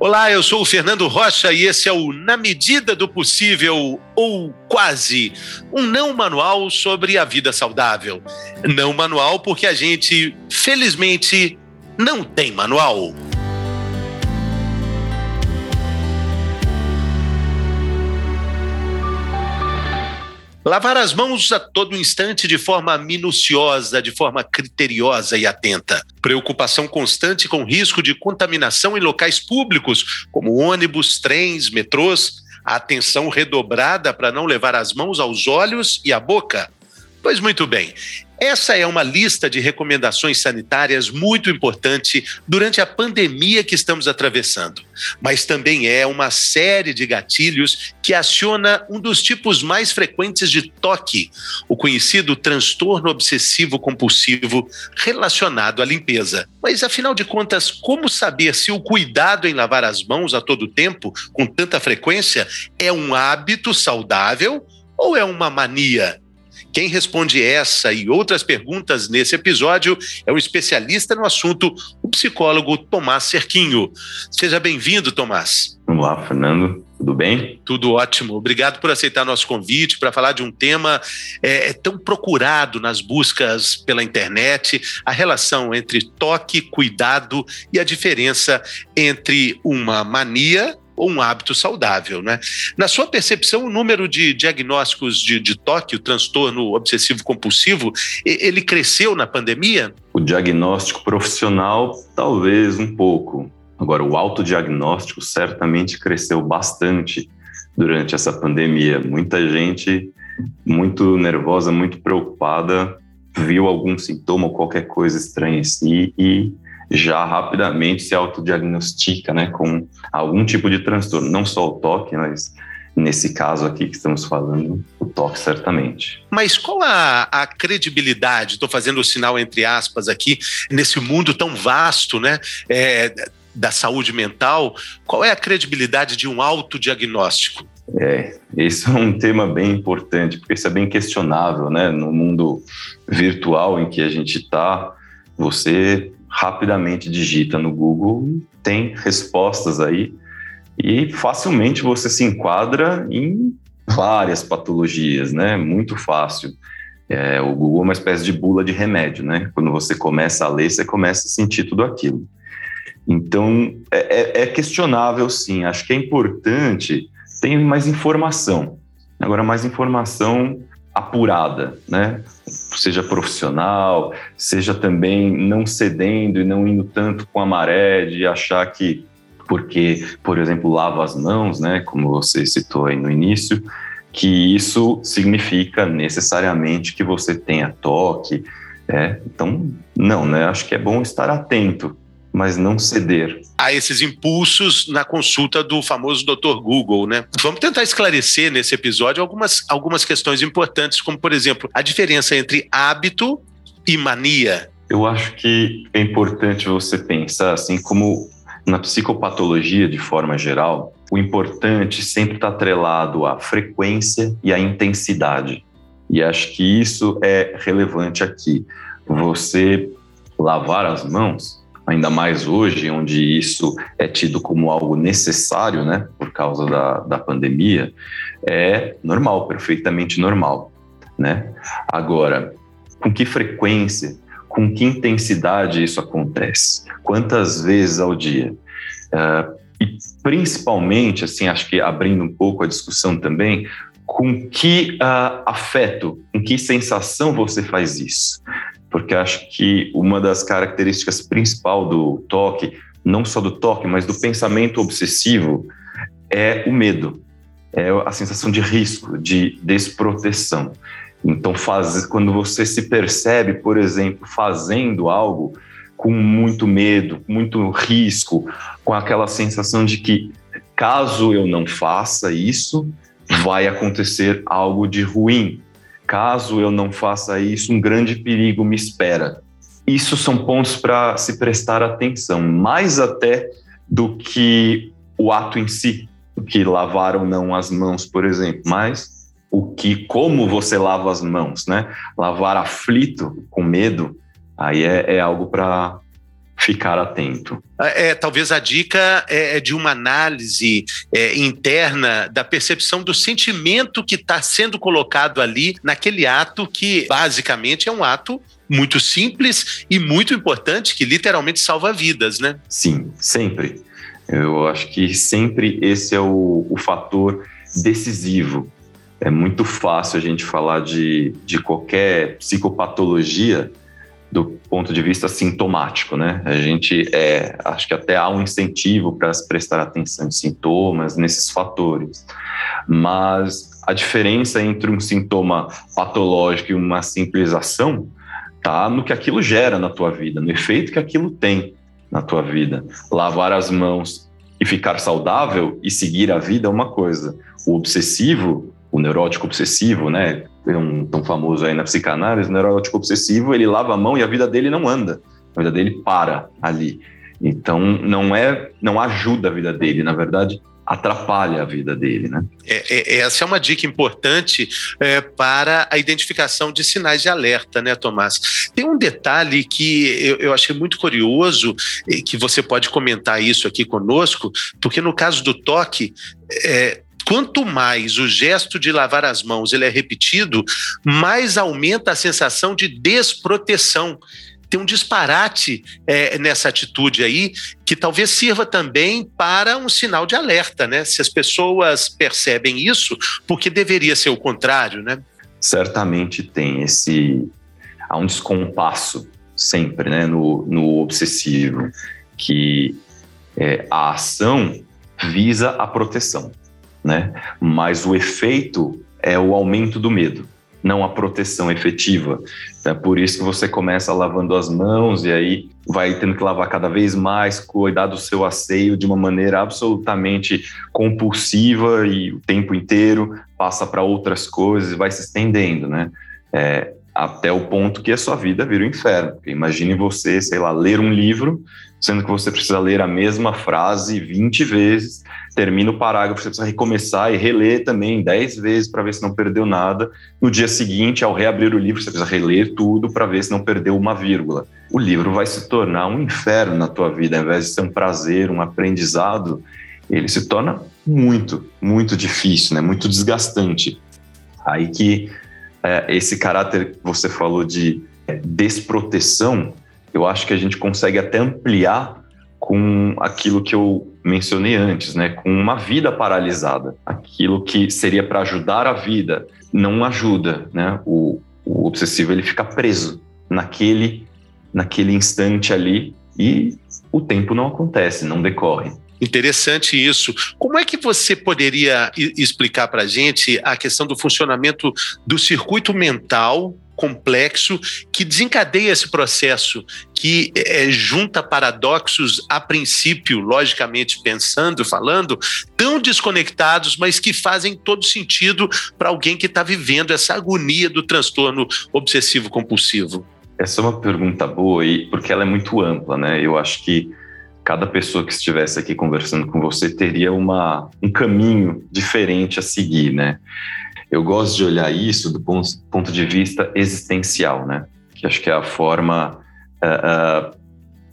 Olá, eu sou o Fernando Rocha e esse é o Na Medida do Possível, ou quase, um não manual sobre a vida saudável. Não manual porque a gente, felizmente, não tem manual. Lavar as mãos a todo instante de forma minuciosa, de forma criteriosa e atenta. Preocupação constante com risco de contaminação em locais públicos, como ônibus, trens, metrôs. Atenção redobrada para não levar as mãos aos olhos e à boca. Pois muito bem, essa é uma lista de recomendações sanitárias muito importante durante a pandemia que estamos atravessando, mas também é uma série de gatilhos que aciona um dos tipos mais frequentes de toque, o conhecido transtorno obsessivo compulsivo relacionado à limpeza. Mas afinal de contas, como saber se o cuidado em lavar as mãos a todo tempo, com tanta frequência, é um hábito saudável ou é uma mania? Quem responde essa e outras perguntas nesse episódio é o especialista no assunto, o psicólogo Tomás Cerquinho. Seja bem-vindo, Tomás. Olá, Fernando. Tudo bem? Tudo ótimo. Obrigado por aceitar nosso convite para falar de um tema é, é, tão procurado nas buscas pela internet, a relação entre toque, cuidado e a diferença entre uma mania ou um hábito saudável. Né? Na sua percepção, o número de diagnósticos de, de toque, o transtorno obsessivo compulsivo, ele cresceu na pandemia? O diagnóstico profissional, talvez um pouco. Agora, o autodiagnóstico certamente cresceu bastante durante essa pandemia. Muita gente muito nervosa, muito preocupada, viu algum sintoma ou qualquer coisa estranha em si e já rapidamente se autodiagnostica né, com algum tipo de transtorno, não só o toque, mas nesse caso aqui que estamos falando, o toque certamente. Mas qual a, a credibilidade, estou fazendo o sinal entre aspas aqui, nesse mundo tão vasto, né? É, da saúde mental, qual é a credibilidade de um autodiagnóstico? É, esse é um tema bem importante, porque isso é bem questionável, né? No mundo virtual em que a gente está, você rapidamente digita no Google, tem respostas aí e facilmente você se enquadra em várias patologias, né? Muito fácil. É, o Google é uma espécie de bula de remédio, né? Quando você começa a ler, você começa a sentir tudo aquilo. Então, é, é, é questionável, sim. Acho que é importante ter mais informação. Agora, mais informação apurada, né? Seja profissional, seja também não cedendo e não indo tanto com a maré de achar que porque, por exemplo, lava as mãos, né, como você citou aí no início, que isso significa necessariamente que você tenha toque, é? Então, não, né? Acho que é bom estar atento mas não ceder. A esses impulsos na consulta do famoso Dr. Google, né? Vamos tentar esclarecer nesse episódio algumas, algumas questões importantes, como, por exemplo, a diferença entre hábito e mania. Eu acho que é importante você pensar assim como na psicopatologia de forma geral, o importante sempre está atrelado à frequência e à intensidade. E acho que isso é relevante aqui. Você lavar as mãos ainda mais hoje, onde isso é tido como algo necessário, né, por causa da, da pandemia, é normal, perfeitamente normal, né? Agora, com que frequência, com que intensidade isso acontece? Quantas vezes ao dia? Uh, e principalmente, assim, acho que abrindo um pouco a discussão também, com que uh, afeto, com que sensação você faz isso? Porque acho que uma das características principal do toque, não só do toque, mas do pensamento obsessivo, é o medo, é a sensação de risco, de desproteção. Então, faz, quando você se percebe, por exemplo, fazendo algo com muito medo, muito risco, com aquela sensação de que caso eu não faça isso, vai acontecer algo de ruim, caso eu não faça isso, um grande perigo me espera. Isso são pontos para se prestar atenção, mais até do que o ato em si, o que lavar ou não as mãos, por exemplo, mas o que, como você lava as mãos, né? Lavar aflito, com medo, aí é, é algo para ficar atento. É, talvez a dica é, é de uma análise é, interna da percepção do sentimento que está sendo colocado ali naquele ato que basicamente é um ato muito simples e muito importante que literalmente salva vidas, né? Sim, sempre. Eu acho que sempre esse é o, o fator decisivo. É muito fácil a gente falar de, de qualquer psicopatologia do ponto de vista sintomático, né? A gente é, acho que até há um incentivo para se prestar atenção em sintomas, nesses fatores. Mas a diferença entre um sintoma patológico e uma simples ação tá no que aquilo gera na tua vida, no efeito que aquilo tem na tua vida. Lavar as mãos e ficar saudável e seguir a vida é uma coisa. O obsessivo, o neurótico obsessivo, né? É um tão famoso aí na psicanálise, neurótico obsessivo, ele lava a mão e a vida dele não anda. A vida dele para ali. Então não é, não ajuda a vida dele, na verdade atrapalha a vida dele, né? É, é, essa é uma dica importante é, para a identificação de sinais de alerta, né, Tomás? Tem um detalhe que eu, eu achei muito curioso, que você pode comentar isso aqui conosco, porque no caso do toque, é, quanto mais o gesto de lavar as mãos ele é repetido, mais aumenta a sensação de desproteção tem um disparate é, nessa atitude aí que talvez sirva também para um sinal de alerta, né? Se as pessoas percebem isso, porque deveria ser o contrário, né? Certamente tem esse há um descompasso sempre, né, no, no obsessivo, que é, a ação visa a proteção, né? Mas o efeito é o aumento do medo não a proteção efetiva. É por isso que você começa lavando as mãos e aí vai tendo que lavar cada vez mais, cuidar do seu asseio de uma maneira absolutamente compulsiva e o tempo inteiro passa para outras coisas e vai se estendendo, né? É, até o ponto que a sua vida vira um inferno. Imagine você, sei lá, ler um livro, sendo que você precisa ler a mesma frase 20 vezes, termina o parágrafo, você precisa recomeçar e reler também 10 vezes para ver se não perdeu nada. No dia seguinte, ao reabrir o livro, você precisa reler tudo para ver se não perdeu uma vírgula. O livro vai se tornar um inferno na tua vida, ao invés de ser um prazer, um aprendizado, ele se torna muito, muito difícil, né? muito desgastante. Aí que é, esse caráter que você falou de desproteção, eu acho que a gente consegue até ampliar com aquilo que eu mencionei antes, né? Com uma vida paralisada, aquilo que seria para ajudar a vida não ajuda, né? O, o obsessivo ele fica preso naquele naquele instante ali e o tempo não acontece, não decorre. Interessante isso. Como é que você poderia explicar para a gente a questão do funcionamento do circuito mental complexo que desencadeia esse processo, que é, junta paradoxos, a princípio, logicamente pensando, falando, tão desconectados, mas que fazem todo sentido para alguém que está vivendo essa agonia do transtorno obsessivo-compulsivo? Essa é uma pergunta boa, porque ela é muito ampla, né? Eu acho que cada pessoa que estivesse aqui conversando com você teria uma, um caminho diferente a seguir, né? Eu gosto de olhar isso do ponto, de vista existencial, né? Que acho que é a forma uh, uh,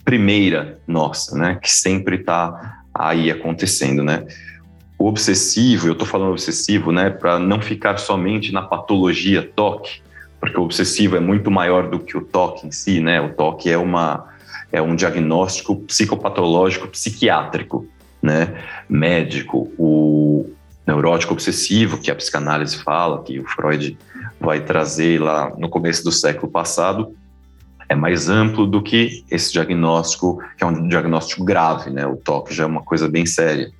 primeira nossa, né? Que sempre está aí acontecendo, né? O obsessivo, eu estou falando obsessivo, né? Para não ficar somente na patologia toque, porque o obsessivo é muito maior do que o toque em si, né? O toque é uma é um diagnóstico psicopatológico psiquiátrico, né? Médico, o neurótico obsessivo, que a psicanálise fala, que o Freud vai trazer lá no começo do século passado, é mais amplo do que esse diagnóstico, que é um diagnóstico grave, né? O toque já é uma coisa bem séria.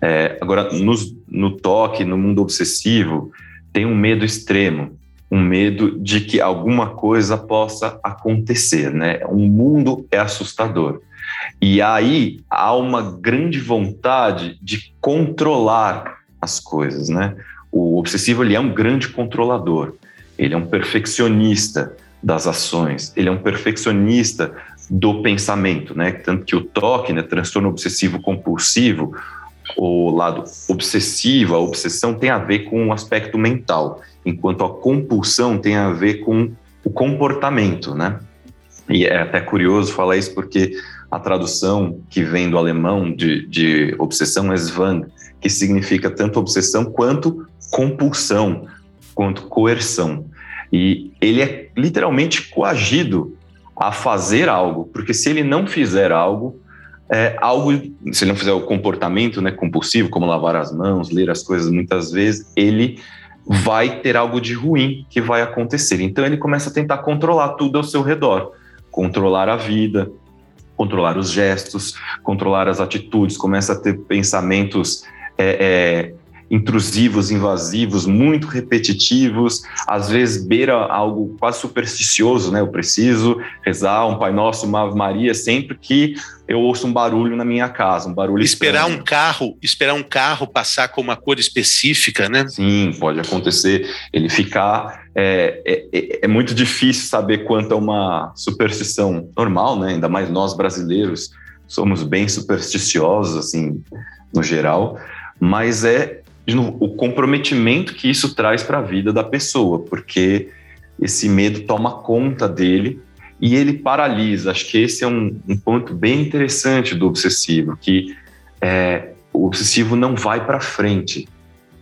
É, agora, no, no toque, no mundo obsessivo, tem um medo extremo, um medo de que alguma coisa possa acontecer, né? O mundo é assustador. E aí há uma grande vontade de controlar as coisas, né? O obsessivo ele é um grande controlador, ele é um perfeccionista das ações, ele é um perfeccionista do pensamento, né? Tanto que o toque, né, transtorno obsessivo compulsivo, o lado obsessivo, a obsessão tem a ver com o aspecto mental, enquanto a compulsão tem a ver com o comportamento, né? E é até curioso falar isso porque a tradução que vem do alemão de, de obsessão é Zwang, que significa tanto obsessão quanto compulsão, quanto coerção. E ele é literalmente coagido a fazer algo, porque se ele não fizer algo, é, algo, se ele não fizer o comportamento né, compulsivo, como lavar as mãos, ler as coisas muitas vezes, ele vai ter algo de ruim que vai acontecer. Então ele começa a tentar controlar tudo ao seu redor, controlar a vida, controlar os gestos, controlar as atitudes, começa a ter pensamentos é, é, intrusivos, invasivos, muito repetitivos, às vezes beira algo quase supersticioso, né? Eu preciso rezar um Pai Nosso, uma Ave Maria sempre que eu ouço um barulho na minha casa, um barulho esperar estranho. um carro, esperar um carro passar com uma cor específica, né? Sim, pode acontecer. Ele ficar é, é, é, é muito difícil saber quanto é uma superstição normal, né? Ainda mais nós brasileiros somos bem supersticiosos assim no geral, mas é o comprometimento que isso traz para a vida da pessoa, porque esse medo toma conta dele e ele paralisa. Acho que esse é um, um ponto bem interessante do obsessivo, que é, o obsessivo não vai para frente,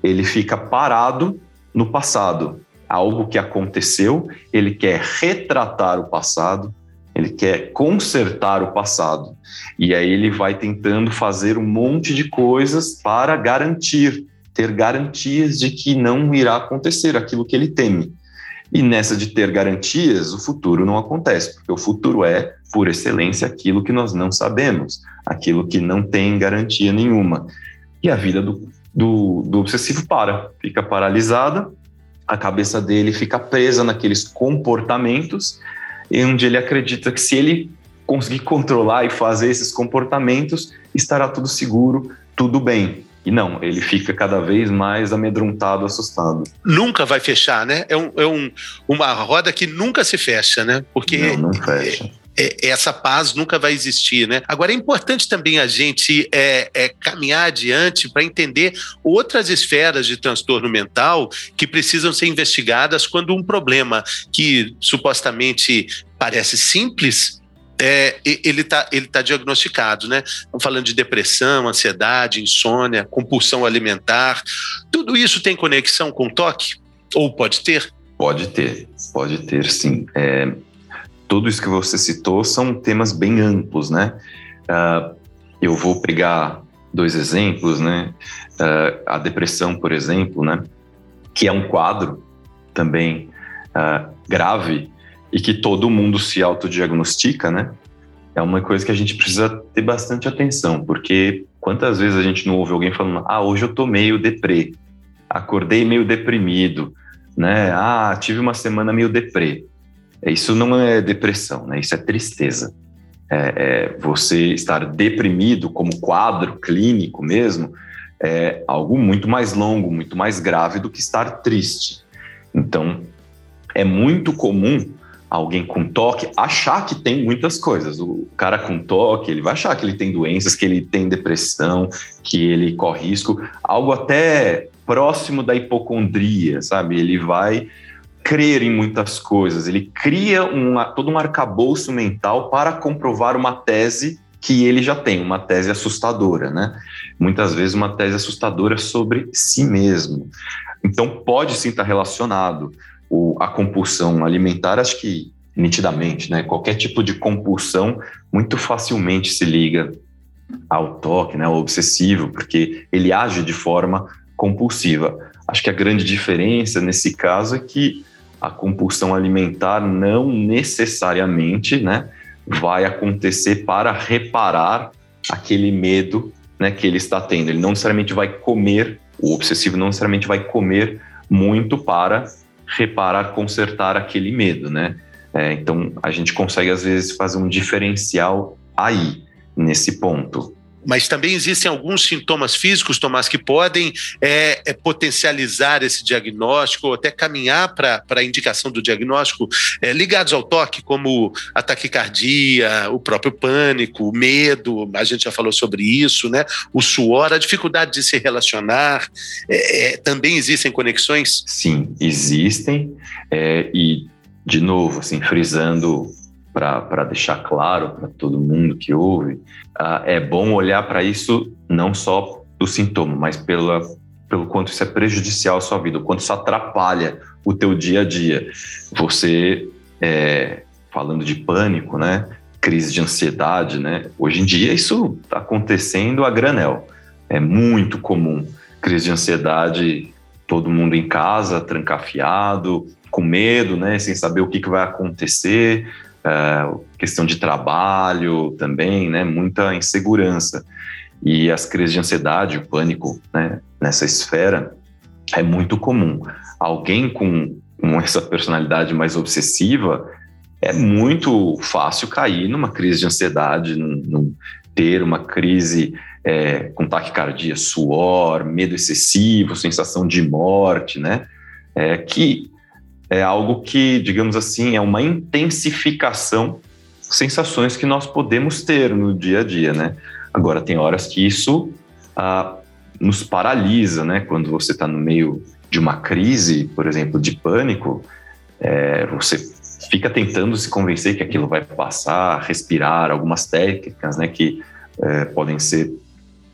ele fica parado no passado. Algo que aconteceu, ele quer retratar o passado, ele quer consertar o passado. E aí ele vai tentando fazer um monte de coisas para garantir ter garantias de que não irá acontecer aquilo que ele teme. E nessa de ter garantias, o futuro não acontece, porque o futuro é, por excelência, aquilo que nós não sabemos, aquilo que não tem garantia nenhuma. E a vida do, do, do obsessivo para, fica paralisada, a cabeça dele fica presa naqueles comportamentos, onde ele acredita que se ele conseguir controlar e fazer esses comportamentos, estará tudo seguro, tudo bem. E não, ele fica cada vez mais amedrontado, assustado. Nunca vai fechar, né? É, um, é um, uma roda que nunca se fecha, né? Porque não, não fecha. É, é, essa paz nunca vai existir, né? Agora é importante também a gente é, é caminhar adiante para entender outras esferas de transtorno mental que precisam ser investigadas quando um problema que supostamente parece simples é, ele está ele tá diagnosticado, né? Estamos falando de depressão, ansiedade, insônia, compulsão alimentar. Tudo isso tem conexão com toque? Ou pode ter? Pode ter, pode ter sim. É, tudo isso que você citou são temas bem amplos, né? Uh, eu vou pegar dois exemplos, né? Uh, a depressão, por exemplo, né? Que é um quadro também uh, grave e que todo mundo se autodiagnostica, né? É uma coisa que a gente precisa ter bastante atenção, porque quantas vezes a gente não ouve alguém falando: "Ah, hoje eu tô meio deprê, acordei meio deprimido", né? "Ah, tive uma semana meio deprê". Isso não é depressão, né? Isso é tristeza. É, é você estar deprimido como quadro clínico mesmo é algo muito mais longo, muito mais grave do que estar triste. Então, é muito comum alguém com toque achar que tem muitas coisas. O cara com toque, ele vai achar que ele tem doenças, que ele tem depressão, que ele corre risco, algo até próximo da hipocondria, sabe? Ele vai crer em muitas coisas, ele cria uma, todo um arcabouço mental para comprovar uma tese que ele já tem, uma tese assustadora, né? Muitas vezes uma tese assustadora sobre si mesmo. Então pode sim estar relacionado o, a compulsão alimentar, acho que nitidamente, né? Qualquer tipo de compulsão muito facilmente se liga ao toque, né? Ao obsessivo, porque ele age de forma compulsiva. Acho que a grande diferença nesse caso é que a compulsão alimentar não necessariamente, né? Vai acontecer para reparar aquele medo, né? Que ele está tendo. Ele não necessariamente vai comer. O obsessivo não necessariamente vai comer muito para reparar, consertar aquele medo, né? É, então a gente consegue às vezes fazer um diferencial aí nesse ponto. Mas também existem alguns sintomas físicos, Tomás, que podem é, é, potencializar esse diagnóstico ou até caminhar para a indicação do diagnóstico é, ligados ao toque, como a taquicardia, o próprio pânico, o medo, a gente já falou sobre isso, né? o suor, a dificuldade de se relacionar. É, é, também existem conexões? Sim, existem. É, e, de novo, assim, frisando para deixar claro para todo mundo que ouve, uh, é bom olhar para isso não só do sintoma, mas pela, pelo quanto isso é prejudicial à sua vida, o quanto isso atrapalha o teu dia a dia. Você, é, falando de pânico, né, crise de ansiedade, né, hoje em dia isso está acontecendo a granel. É muito comum crise de ansiedade, todo mundo em casa, trancafiado, com medo, né, sem saber o que, que vai acontecer, uh, questão de trabalho também, né, muita insegurança. E as crises de ansiedade, o pânico, né, nessa esfera é muito comum. Alguém com, com essa personalidade mais obsessiva é muito fácil cair numa crise de ansiedade, num, num ter uma crise é, com taquicardia, suor, medo excessivo, sensação de morte, né? É, que é algo que, digamos assim, é uma intensificação sensações que nós podemos ter no dia a dia, né? Agora, tem horas que isso ah, nos paralisa, né? Quando você está no meio de uma crise, por exemplo, de pânico, é, você fica tentando se convencer que aquilo vai passar, respirar, algumas técnicas, né? Que é, podem ser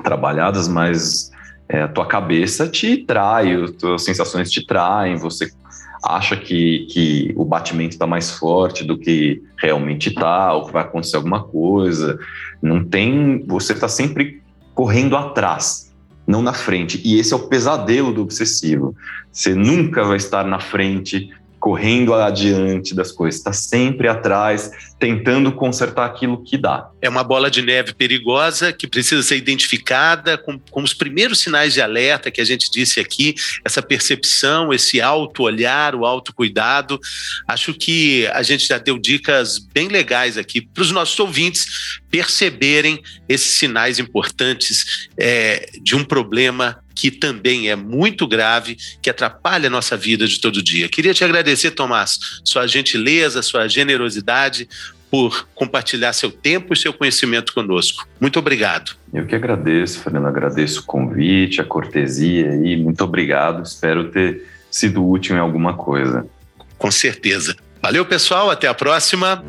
trabalhadas, mas é, a tua cabeça te trai, as tuas sensações te traem, você acha que, que o batimento está mais forte do que realmente está, ou que vai acontecer alguma coisa. Não tem. Você está sempre correndo atrás, não na frente. E esse é o pesadelo do obsessivo. Você nunca vai estar na frente correndo adiante das coisas, está sempre atrás, tentando consertar aquilo que dá. É uma bola de neve perigosa que precisa ser identificada com, com os primeiros sinais de alerta que a gente disse aqui, essa percepção, esse auto-olhar, o autocuidado. Acho que a gente já deu dicas bem legais aqui para os nossos ouvintes perceberem esses sinais importantes é, de um problema que também é muito grave, que atrapalha a nossa vida de todo dia. Queria te agradecer, Tomás, sua gentileza, sua generosidade por compartilhar seu tempo e seu conhecimento conosco. Muito obrigado. Eu que agradeço, Fernando, agradeço o convite, a cortesia e muito obrigado. Espero ter sido útil em alguma coisa. Com certeza. Valeu, pessoal, até a próxima.